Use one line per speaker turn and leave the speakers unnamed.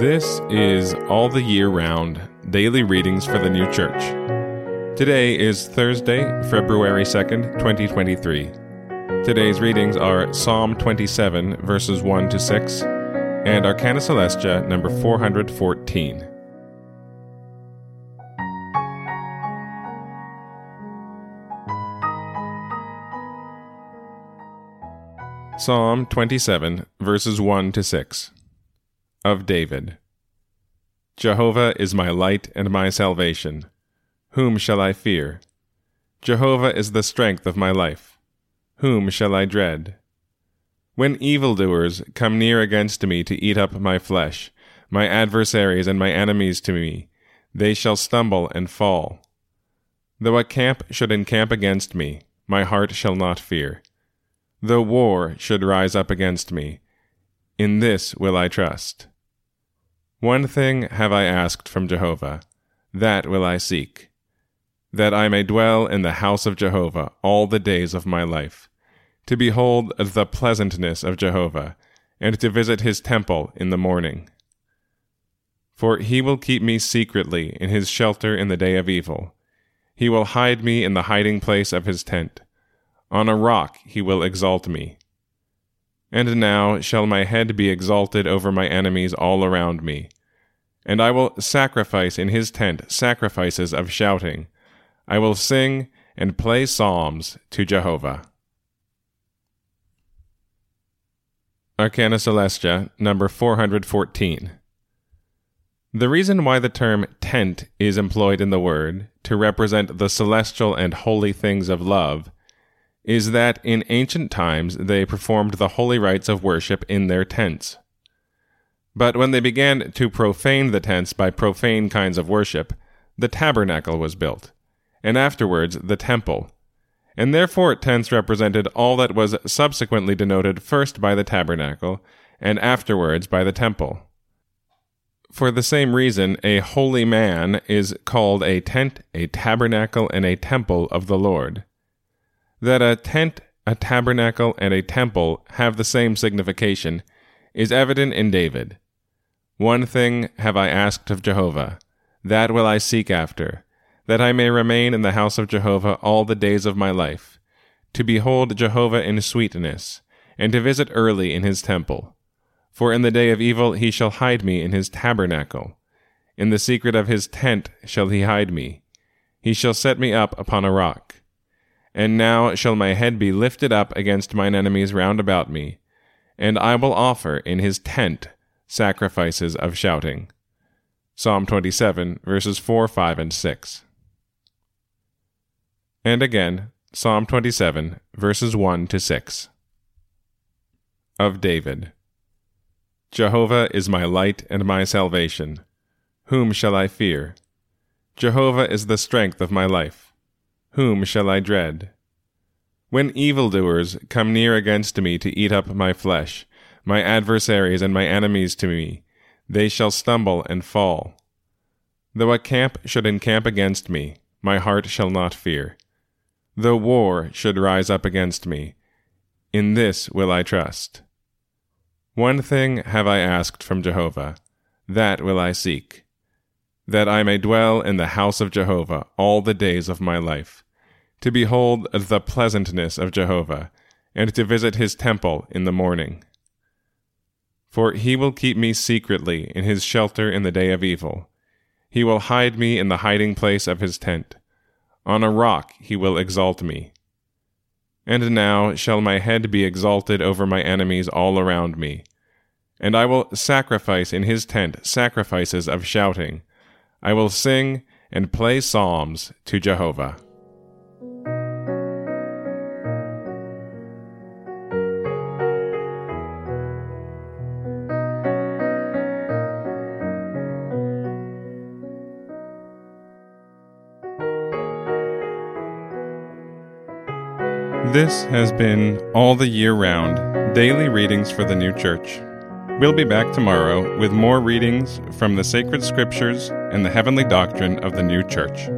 This is All the Year Round Daily Readings for the New Church. Today is Thursday, February 2nd, 2023. Today's readings are Psalm 27, verses 1 to 6, and Arcana Coelestia, number 414. Psalm 27, verses 1 to 6. Of David. Jehovah is my light and my salvation. Whom shall I fear? Jehovah is the strength of my life. Whom shall I dread? When evildoers come near against me to eat up my flesh, my adversaries and my enemies to me, they shall stumble and fall. Though a camp should encamp against me, my heart shall not fear. Though war should rise up against me, in this will I trust. One thing have I asked from Jehovah, that will I seek, that I may dwell in the house of Jehovah all the days of my life, to behold the pleasantness of Jehovah, and to visit his temple in the morning. For he will keep me secretly in his shelter in the day of evil. He will hide me in the hiding place of his tent. On a rock he will exalt me. And now shall my head be exalted over my enemies all around me. And I will sacrifice in his tent sacrifices of shouting. I will sing and play psalms to Jehovah. Arcana Coelestia, number 414. The reason why the term tent is employed in the word, to represent the celestial and holy things of love, is that in ancient times they performed the holy rites of worship in their tents. But when they began to profane the tents by profane kinds of worship, the tabernacle was built, and afterwards the temple. And therefore tents represented all that was subsequently denoted first by the tabernacle, and afterwards by the temple. For the same reason, a holy man is called a tent, a tabernacle, and a temple of the Lord that a tent, a tabernacle, and a temple have the same signification is evident in David. One thing have I asked of Jehovah, that will I seek after, that I may remain in the house of Jehovah all the days of my life, to behold Jehovah in sweetness, and to visit early in his temple. For in the day of evil he shall hide me in his tabernacle. In the secret of his tent shall he hide me. He shall set me up upon a rock. And now shall my head be lifted up against mine enemies round about me, and I will offer in his tent sacrifices of shouting. Psalm 27, verses 4, 5, and 6. And again, Psalm 27, verses 1 to 6. Of David Jehovah is my light and my salvation. Whom shall I fear? Jehovah is the strength of my life. Whom shall I dread? When evildoers come near against me to eat up my flesh, my adversaries and my enemies to me, they shall stumble and fall. Though a camp should encamp against me, my heart shall not fear. Though war should rise up against me, in this will I trust. One thing have I asked from Jehovah, that will I seek that I may dwell in the house of Jehovah all the days of my life, to behold the pleasantness of Jehovah, and to visit his temple in the morning. For he will keep me secretly in his shelter in the day of evil. He will hide me in the hiding place of his tent. On a rock he will exalt me. And now shall my head be exalted over my enemies all around me. And I will sacrifice in his tent sacrifices of shouting I will sing and play psalms to Jehovah. This has been All the Year Round Daily Readings for the New Church. We'll be back tomorrow with more readings from the sacred scriptures and the heavenly doctrine of the new church.